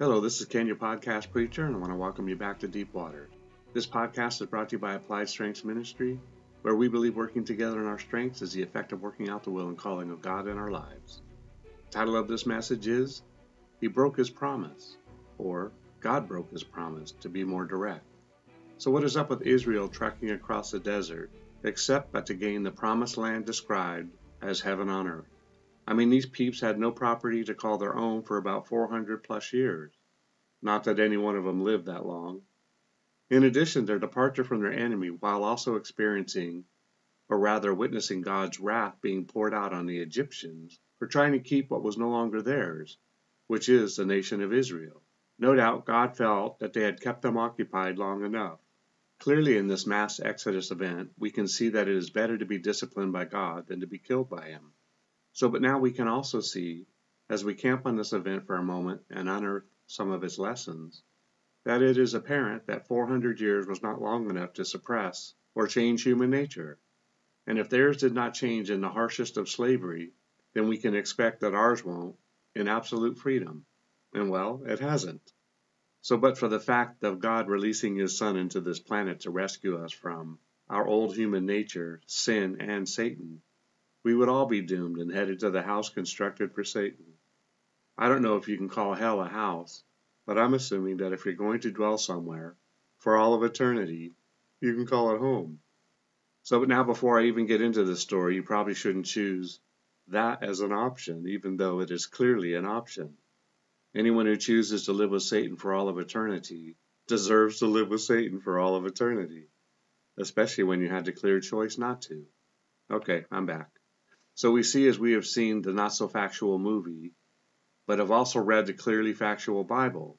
Hello, this is Ken, your podcast preacher, and I want to welcome you back to Deep Water. This podcast is brought to you by Applied Strengths Ministry, where we believe working together in our strengths is the effect of working out the will and calling of God in our lives. The title of this message is He Broke His Promise, or God Broke His Promise, to be more direct. So, what is up with Israel trekking across the desert, except but to gain the promised land described as heaven on earth? I mean, these peeps had no property to call their own for about 400 plus years. Not that any one of them lived that long. In addition, their departure from their enemy, while also experiencing, or rather witnessing God's wrath being poured out on the Egyptians for trying to keep what was no longer theirs, which is the nation of Israel. No doubt God felt that they had kept them occupied long enough. Clearly, in this mass Exodus event, we can see that it is better to be disciplined by God than to be killed by Him. So, but now we can also see, as we camp on this event for a moment and unearth some of its lessons, that it is apparent that 400 years was not long enough to suppress or change human nature. And if theirs did not change in the harshest of slavery, then we can expect that ours won't in absolute freedom. And well, it hasn't. So, but for the fact of God releasing His Son into this planet to rescue us from our old human nature, sin, and Satan, we would all be doomed and headed to the house constructed for Satan. I don't know if you can call hell a house, but I'm assuming that if you're going to dwell somewhere for all of eternity, you can call it home. So now before I even get into this story, you probably shouldn't choose that as an option, even though it is clearly an option. Anyone who chooses to live with Satan for all of eternity deserves to live with Satan for all of eternity, especially when you had the clear choice not to. Okay, I'm back. So we see as we have seen the not so factual movie, but have also read the clearly factual Bible,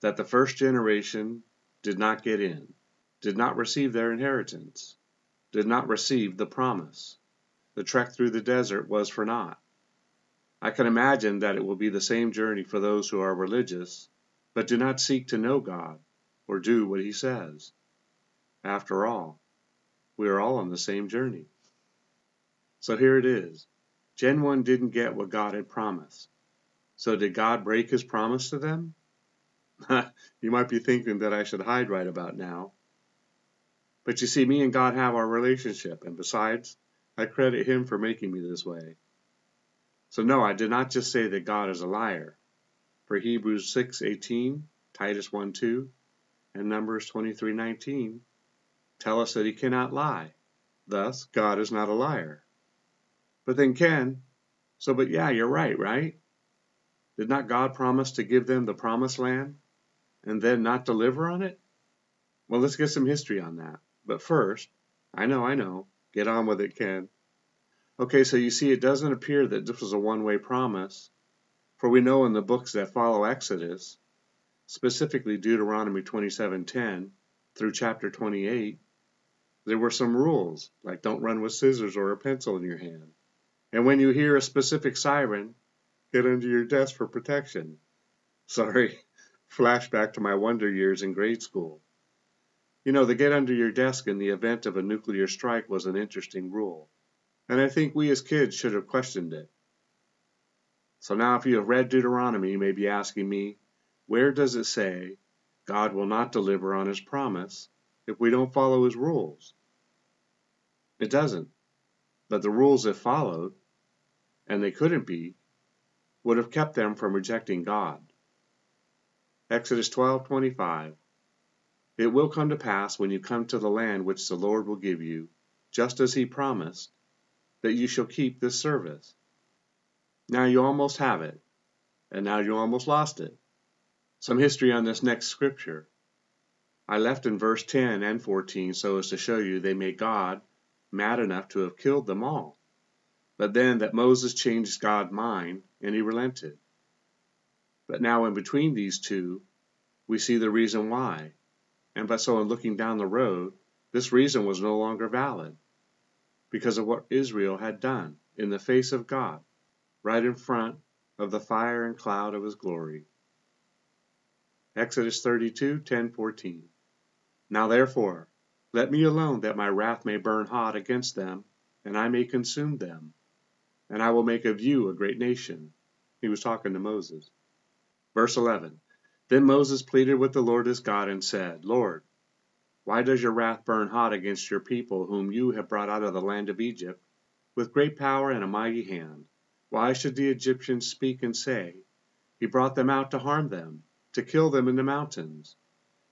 that the first generation did not get in, did not receive their inheritance, did not receive the promise. The trek through the desert was for naught. I can imagine that it will be the same journey for those who are religious, but do not seek to know God or do what He says. After all, we are all on the same journey. So here it is. Gen 1 didn't get what God had promised. So did God break his promise to them? you might be thinking that I should hide right about now. But you see, me and God have our relationship, and besides, I credit him for making me this way. So no, I did not just say that God is a liar. For Hebrews 6:18, Titus 1:2, and Numbers 23:19 tell us that he cannot lie. Thus, God is not a liar. But then Ken, so but yeah, you're right, right? Did not God promise to give them the promised land and then not deliver on it? Well, let's get some history on that. But first, I know, I know. Get on with it, Ken. Okay, so you see, it doesn't appear that this was a one way promise, for we know in the books that follow Exodus, specifically Deuteronomy 27:10 through chapter 28, there were some rules, like don't run with scissors or a pencil in your hand. And when you hear a specific siren, get under your desk for protection. Sorry, flashback to my wonder years in grade school. You know, the get under your desk in the event of a nuclear strike was an interesting rule, and I think we as kids should have questioned it. So now, if you have read Deuteronomy, you may be asking me, where does it say God will not deliver on his promise if we don't follow his rules? It doesn't. But the rules if followed, and they couldn't be, would have kept them from rejecting God. Exodus 12:25 It will come to pass when you come to the land which the Lord will give you, just as he promised, that you shall keep this service. Now you almost have it, and now you almost lost it. Some history on this next scripture. I left in verse 10 and 14 so as to show you they made God mad enough to have killed them all. But then that Moses changed God's mind and he relented. But now, in between these two, we see the reason why. And but so, in looking down the road, this reason was no longer valid because of what Israel had done in the face of God, right in front of the fire and cloud of his glory. Exodus 32 10 14. Now therefore, let me alone that my wrath may burn hot against them, and I may consume them, and I will make of you a great nation. He was talking to Moses. Verse 11 Then Moses pleaded with the Lord his God and said, Lord, why does your wrath burn hot against your people, whom you have brought out of the land of Egypt, with great power and a mighty hand? Why should the Egyptians speak and say, He brought them out to harm them, to kill them in the mountains,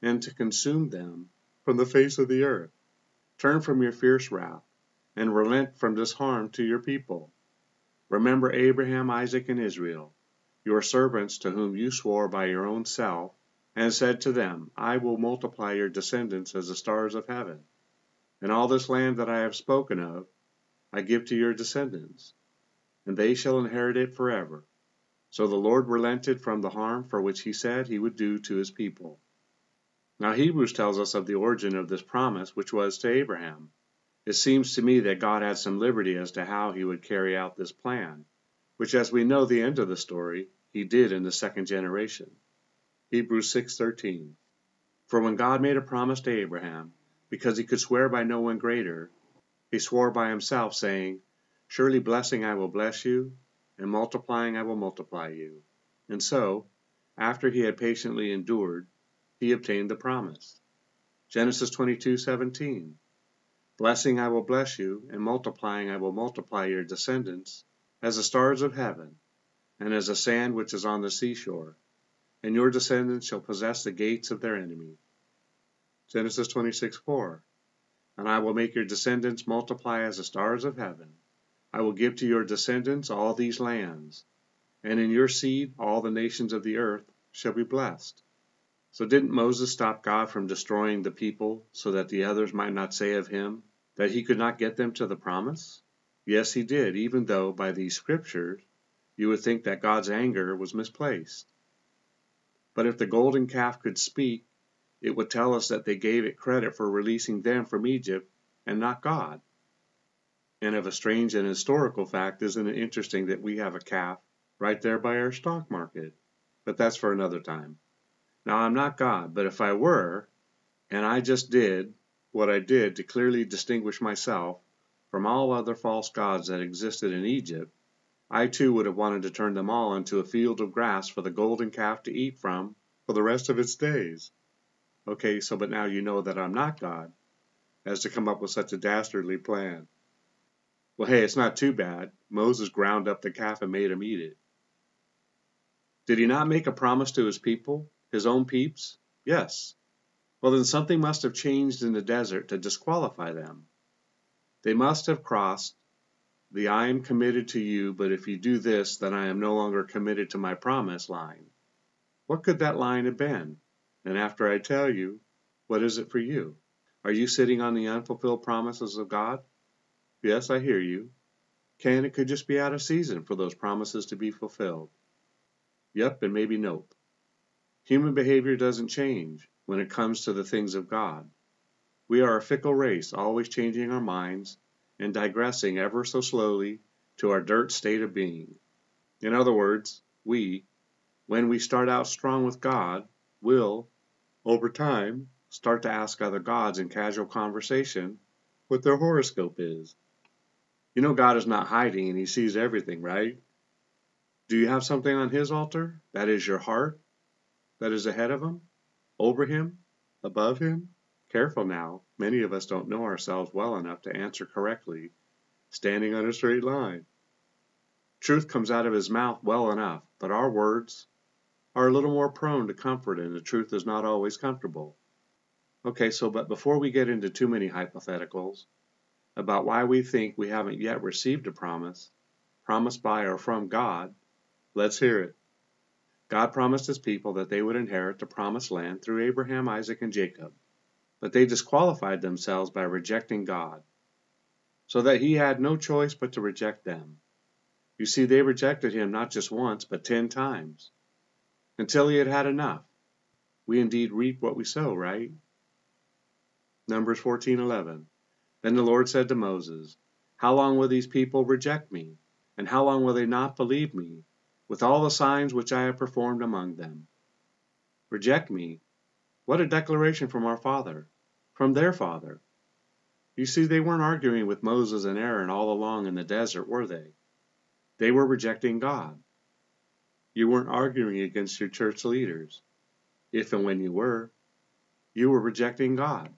and to consume them from the face of the earth? Turn from your fierce wrath, and relent from this harm to your people. Remember Abraham, Isaac, and Israel, your servants to whom you swore by your own self, and said to them, I will multiply your descendants as the stars of heaven. And all this land that I have spoken of, I give to your descendants, and they shall inherit it forever. So the Lord relented from the harm for which he said he would do to his people. Now Hebrews tells us of the origin of this promise which was to Abraham. It seems to me that God had some liberty as to how he would carry out this plan, which as we know the end of the story, he did in the second generation. Hebrews 6:13 For when God made a promise to Abraham, because he could swear by no one greater, he swore by himself saying, Surely blessing I will bless you, and multiplying I will multiply you. And so, after he had patiently endured, he obtained the promise. Genesis 22:17 Blessing I will bless you, and multiplying I will multiply your descendants, as the stars of heaven, and as the sand which is on the seashore, and your descendants shall possess the gates of their enemy. Genesis 26:4 And I will make your descendants multiply as the stars of heaven. I will give to your descendants all these lands, and in your seed all the nations of the earth shall be blessed. So didn't Moses stop God from destroying the people so that the others might not say of him that he could not get them to the promise? Yes, he did, even though by these scriptures you would think that God's anger was misplaced. But if the golden calf could speak, it would tell us that they gave it credit for releasing them from Egypt and not God. And of a strange and historical fact, isn't it interesting that we have a calf right there by our stock market? But that's for another time. Now, I'm not God, but if I were, and I just did what I did to clearly distinguish myself from all other false gods that existed in Egypt, I too would have wanted to turn them all into a field of grass for the golden calf to eat from for the rest of its days. Okay, so but now you know that I'm not God, as to come up with such a dastardly plan. Well, hey, it's not too bad. Moses ground up the calf and made him eat it. Did he not make a promise to his people his own peeps? Yes. Well, then something must have changed in the desert to disqualify them. They must have crossed the I am committed to you, but if you do this, then I am no longer committed to my promise line. What could that line have been? And after I tell you, what is it for you? Are you sitting on the unfulfilled promises of God? Yes, I hear you. Ken it could just be out of season for those promises to be fulfilled? Yep, and maybe nope. Human behavior doesn't change when it comes to the things of God. We are a fickle race, always changing our minds and digressing ever so slowly to our dirt state of being. In other words, we, when we start out strong with God, will, over time, start to ask other gods in casual conversation what their horoscope is. You know God is not hiding and he sees everything, right? Do you have something on his altar? That is your heart? That is ahead of him, over him, above him? Careful now, many of us don't know ourselves well enough to answer correctly, standing on a straight line. Truth comes out of his mouth well enough, but our words are a little more prone to comfort, and the truth is not always comfortable. Okay, so but before we get into too many hypotheticals about why we think we haven't yet received a promise, promised by or from God, let's hear it. God promised his people that they would inherit the promised land through Abraham, Isaac, and Jacob, but they disqualified themselves by rejecting God, so that he had no choice but to reject them. You see, they rejected him not just once, but ten times, until he had had enough. We indeed reap what we sow, right? Numbers 14:11. Then the Lord said to Moses, How long will these people reject me? And how long will they not believe me, with all the signs which I have performed among them. Reject me? What a declaration from our father, from their father. You see, they weren't arguing with Moses and Aaron all along in the desert, were they? They were rejecting God. You weren't arguing against your church leaders. if and when you were, you were rejecting God.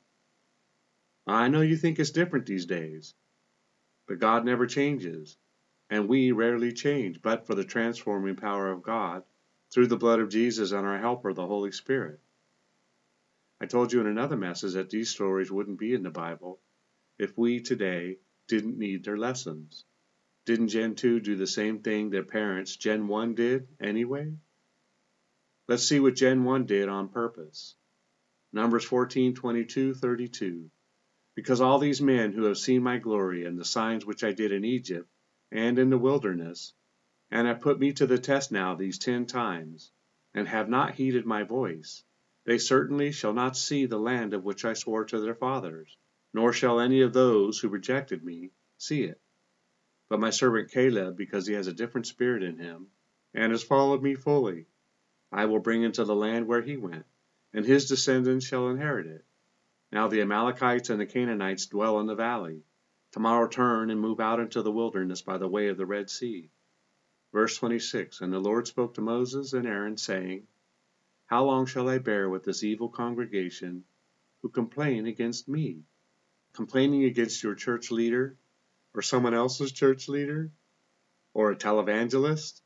I know you think it's different these days, but God never changes, and we rarely change but for the transforming power of God through the blood of Jesus and our helper, the Holy Spirit. I told you in another message that these stories wouldn't be in the Bible if we today didn't need their lessons. Didn't Gen 2 do the same thing their parents, Gen 1, did anyway? Let's see what Gen 1 did on purpose. Numbers 14, 22, 32. Because all these men who have seen my glory and the signs which I did in Egypt and in the wilderness, and have put me to the test now these ten times, and have not heeded my voice, they certainly shall not see the land of which I swore to their fathers, nor shall any of those who rejected me see it. But my servant Caleb, because he has a different spirit in him, and has followed me fully, I will bring into the land where he went, and his descendants shall inherit it. Now the Amalekites and the Canaanites dwell in the valley. Tomorrow turn and move out into the wilderness by the way of the Red Sea. Verse 26 And the Lord spoke to Moses and Aaron, saying, How long shall I bear with this evil congregation who complain against me? Complaining against your church leader, or someone else's church leader, or a televangelist,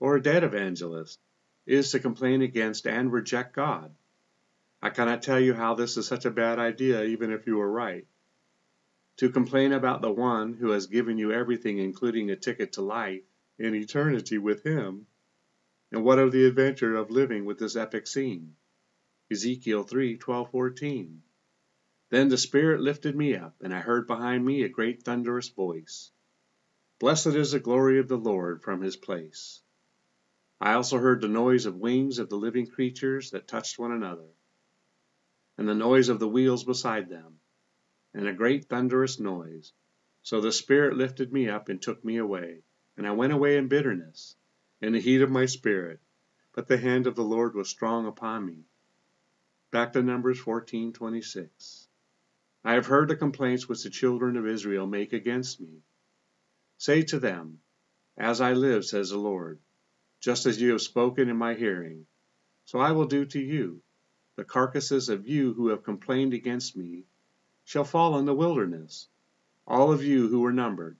or a dead evangelist, is to complain against and reject God. I cannot tell you how this is such a bad idea, even if you were right. To complain about the one who has given you everything, including a ticket to life in eternity with him. And what of the adventure of living with this epic scene? Ezekiel 3 12 14. Then the Spirit lifted me up, and I heard behind me a great thunderous voice Blessed is the glory of the Lord from his place. I also heard the noise of wings of the living creatures that touched one another and the noise of the wheels beside them, and a great thunderous noise. So the Spirit lifted me up and took me away, and I went away in bitterness, in the heat of my spirit, but the hand of the Lord was strong upon me. Back to Numbers 14:26. I have heard the complaints which the children of Israel make against me. Say to them, As I live, says the Lord, just as you have spoken in my hearing, so I will do to you the carcasses of you who have complained against me shall fall in the wilderness, all of you who were numbered,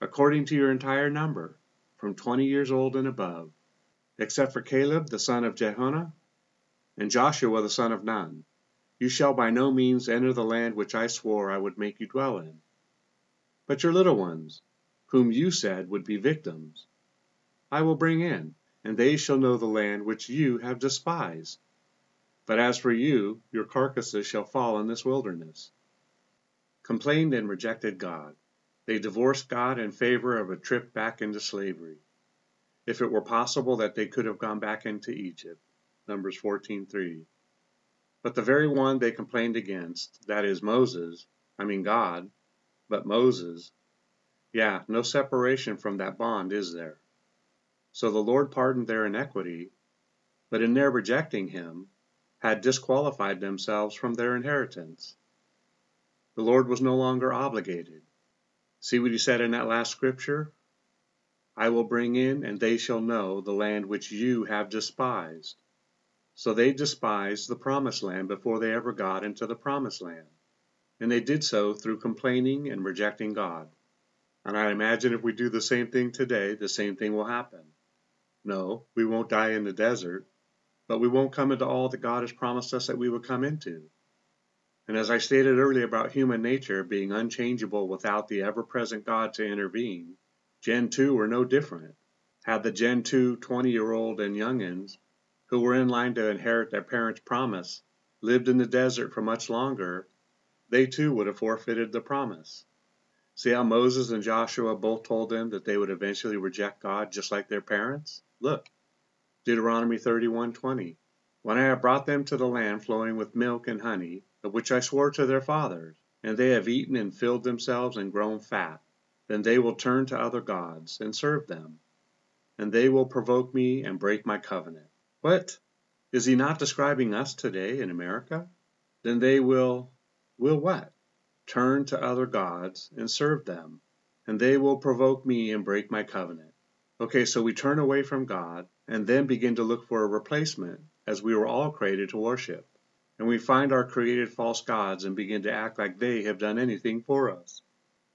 according to your entire number, from twenty years old and above, except for Caleb the son of Jephunneh and Joshua the son of Nun. You shall by no means enter the land which I swore I would make you dwell in. But your little ones, whom you said would be victims, I will bring in, and they shall know the land which you have despised. But as for you, your carcasses shall fall in this wilderness. Complained and rejected God. They divorced God in favor of a trip back into slavery. If it were possible that they could have gone back into Egypt. Numbers 14:3. But the very one they complained against, that is Moses, I mean God, but Moses, yeah, no separation from that bond is there. So the Lord pardoned their iniquity, but in their rejecting him, had disqualified themselves from their inheritance. The Lord was no longer obligated. See what he said in that last scripture? I will bring in, and they shall know the land which you have despised. So they despised the promised land before they ever got into the promised land. And they did so through complaining and rejecting God. And I imagine if we do the same thing today, the same thing will happen. No, we won't die in the desert, but we won't come into all that God has promised us that we would come into. And as I stated earlier about human nature being unchangeable without the ever present God to intervene, Gen 2 were no different. Had the Gen 2 20 year old and youngins, who were in line to inherit their parents' promise, lived in the desert for much longer, they too would have forfeited the promise. See how Moses and Joshua both told them that they would eventually reject God just like their parents? Look, Deuteronomy 31:20. When I have brought them to the land flowing with milk and honey, which I swore to their fathers, and they have eaten and filled themselves and grown fat, then they will turn to other gods and serve them, and they will provoke me and break my covenant. What? Is he not describing us today in America? Then they will will what? Turn to other gods and serve them, and they will provoke me and break my covenant. Okay, so we turn away from God and then begin to look for a replacement as we were all created to worship, and we find our created false gods and begin to act like they have done anything for us.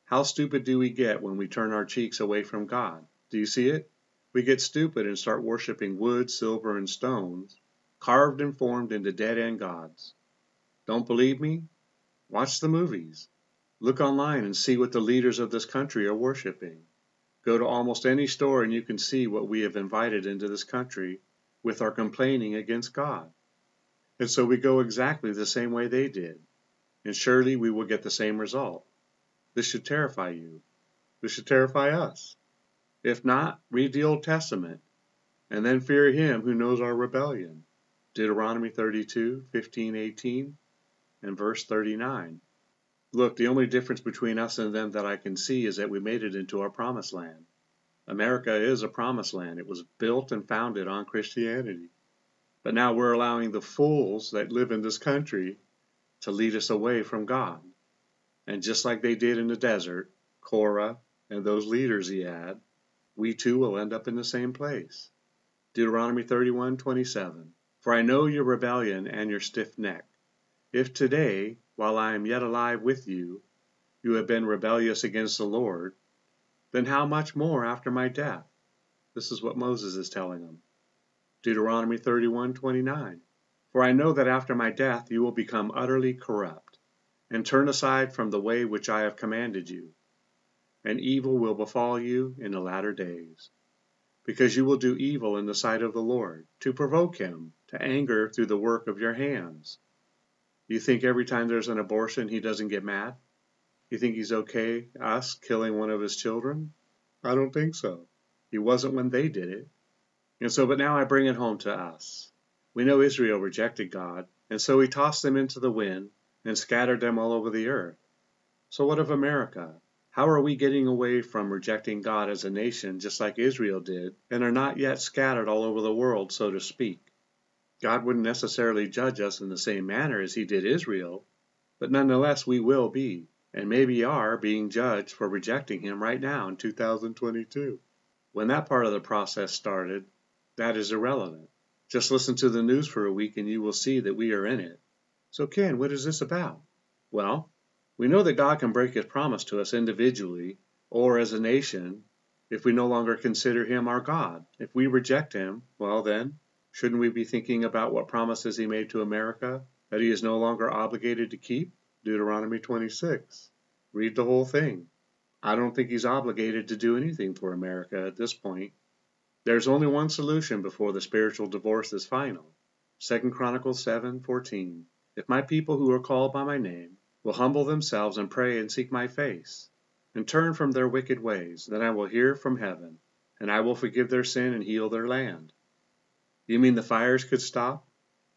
How stupid do we get when we turn our cheeks away from God? Do you see it? We get stupid and start worshiping wood, silver, and stones, carved and formed into dead end gods. Don't believe me? Watch the movies. Look online and see what the leaders of this country are worshiping. Go to almost any store and you can see what we have invited into this country with our complaining against God. And so we go exactly the same way they did, and surely we will get the same result. This should terrify you. This should terrify us. If not, read the Old Testament, and then fear him who knows our rebellion. Deuteronomy 32, 15, 18, and verse 39. Look, the only difference between us and them that I can see is that we made it into our promised land. America is a promised land. It was built and founded on Christianity. But now we're allowing the fools that live in this country to lead us away from God. And just like they did in the desert, Korah and those leaders he had, we too will end up in the same place. Deuteronomy 31:27 For I know your rebellion and your stiff neck. If today, while I am yet alive with you, you have been rebellious against the Lord, then how much more after my death? This is what Moses is telling them. Deuteronomy 31:29 For I know that after my death you will become utterly corrupt, and turn aside from the way which I have commanded you and evil will befall you in the latter days. Because you will do evil in the sight of the Lord, to provoke him to anger through the work of your hands. You think every time there's an abortion he doesn't get mad? You think he's okay, us, killing one of his children? I don't think so. He wasn't when they did it. And so, but now I bring it home to us. We know Israel rejected God, and so he tossed them into the wind and scattered them all over the earth. So what of America? How are we getting away from rejecting God as a nation just like Israel did and are not yet scattered all over the world, so to speak? God wouldn't necessarily judge us in the same manner as he did Israel, but nonetheless we will be, and maybe are, being judged for rejecting him right now in 2022. When that part of the process started, that is irrelevant. Just listen to the news for a week and you will see that we are in it. So, Ken, what is this about? Well, we know that God can break his promise to us individually or as a nation if we no longer consider him our God. If we reject him, well then, shouldn't we be thinking about what promises he made to America that he is no longer obligated to keep? Deuteronomy 26. Read the whole thing. I don't think he's obligated to do anything for America at this point. There's only one solution before the spiritual divorce is final. 2 Chronicles 7:14. If my people who are called by my name will humble themselves and pray and seek my face, and turn from their wicked ways, then I will hear from heaven, and I will forgive their sin and heal their land. You mean the fires could stop?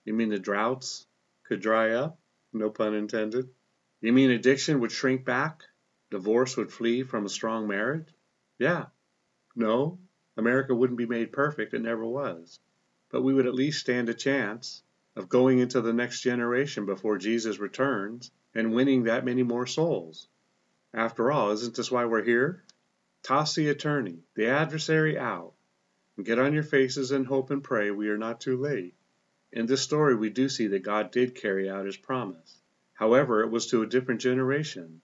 You mean the droughts could dry up? No pun intended. You mean addiction would shrink back? Divorce would flee from a strong marriage? Yeah. No, America wouldn't be made perfect, it never was. But we would at least stand a chance of going into the next generation before Jesus returns and winning that many more souls. After all, isn't this why we're here? Toss the attorney, the adversary out, and get on your faces and hope and pray we are not too late. In this story, we do see that God did carry out his promise. However, it was to a different generation.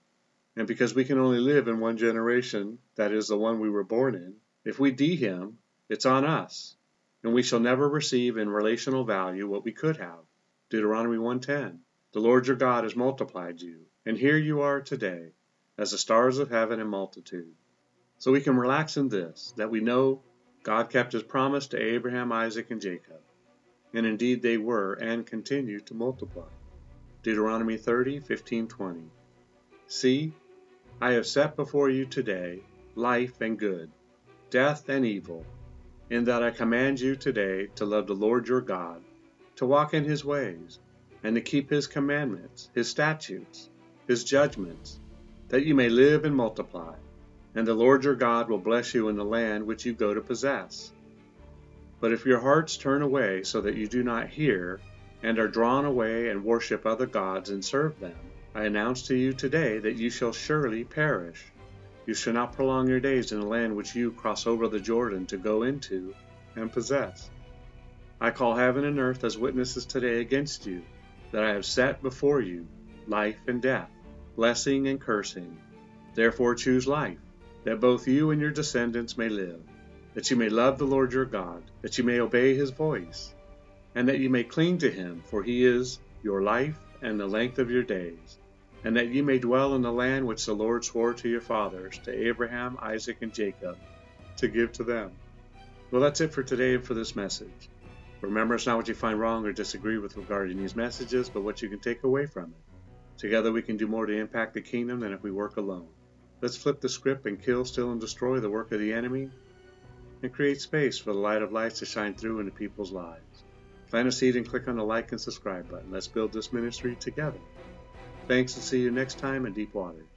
And because we can only live in one generation, that is the one we were born in, if we de him, it's on us, and we shall never receive in relational value what we could have. Deuteronomy 1:10. The Lord your God has multiplied you, and here you are today, as the stars of heaven in multitude. So we can relax in this, that we know God kept his promise to Abraham, Isaac, and Jacob, and indeed they were and continue to multiply. Deuteronomy 30, 15, 20. See, I have set before you today life and good, death and evil, in that I command you today to love the Lord your God, to walk in his ways, and to keep his commandments, his statutes, his judgments, that you may live and multiply, and the Lord your God will bless you in the land which you go to possess. But if your hearts turn away so that you do not hear, and are drawn away and worship other gods and serve them, I announce to you today that you shall surely perish. You shall not prolong your days in the land which you cross over the Jordan to go into and possess. I call heaven and earth as witnesses today against you, that I have set before you life and death, blessing and cursing. Therefore choose life, that both you and your descendants may live, that you may love the Lord your God, that you may obey his voice, and that you may cling to him, for he is your life and the length of your days, and that ye may dwell in the land which the Lord swore to your fathers, to Abraham, Isaac, and Jacob, to give to them. Well, that's it for today and for this message. Remember, it's not what you find wrong or disagree with regarding these messages, but what you can take away from it. Together we can do more to impact the kingdom than if we work alone. Let's flip the script and kill, steal, and destroy the work of the enemy and create space for the light of life to shine through into people's lives. Plant a seed and click on the like and subscribe button. Let's build this ministry together. Thanks and see you next time in Deep Waters.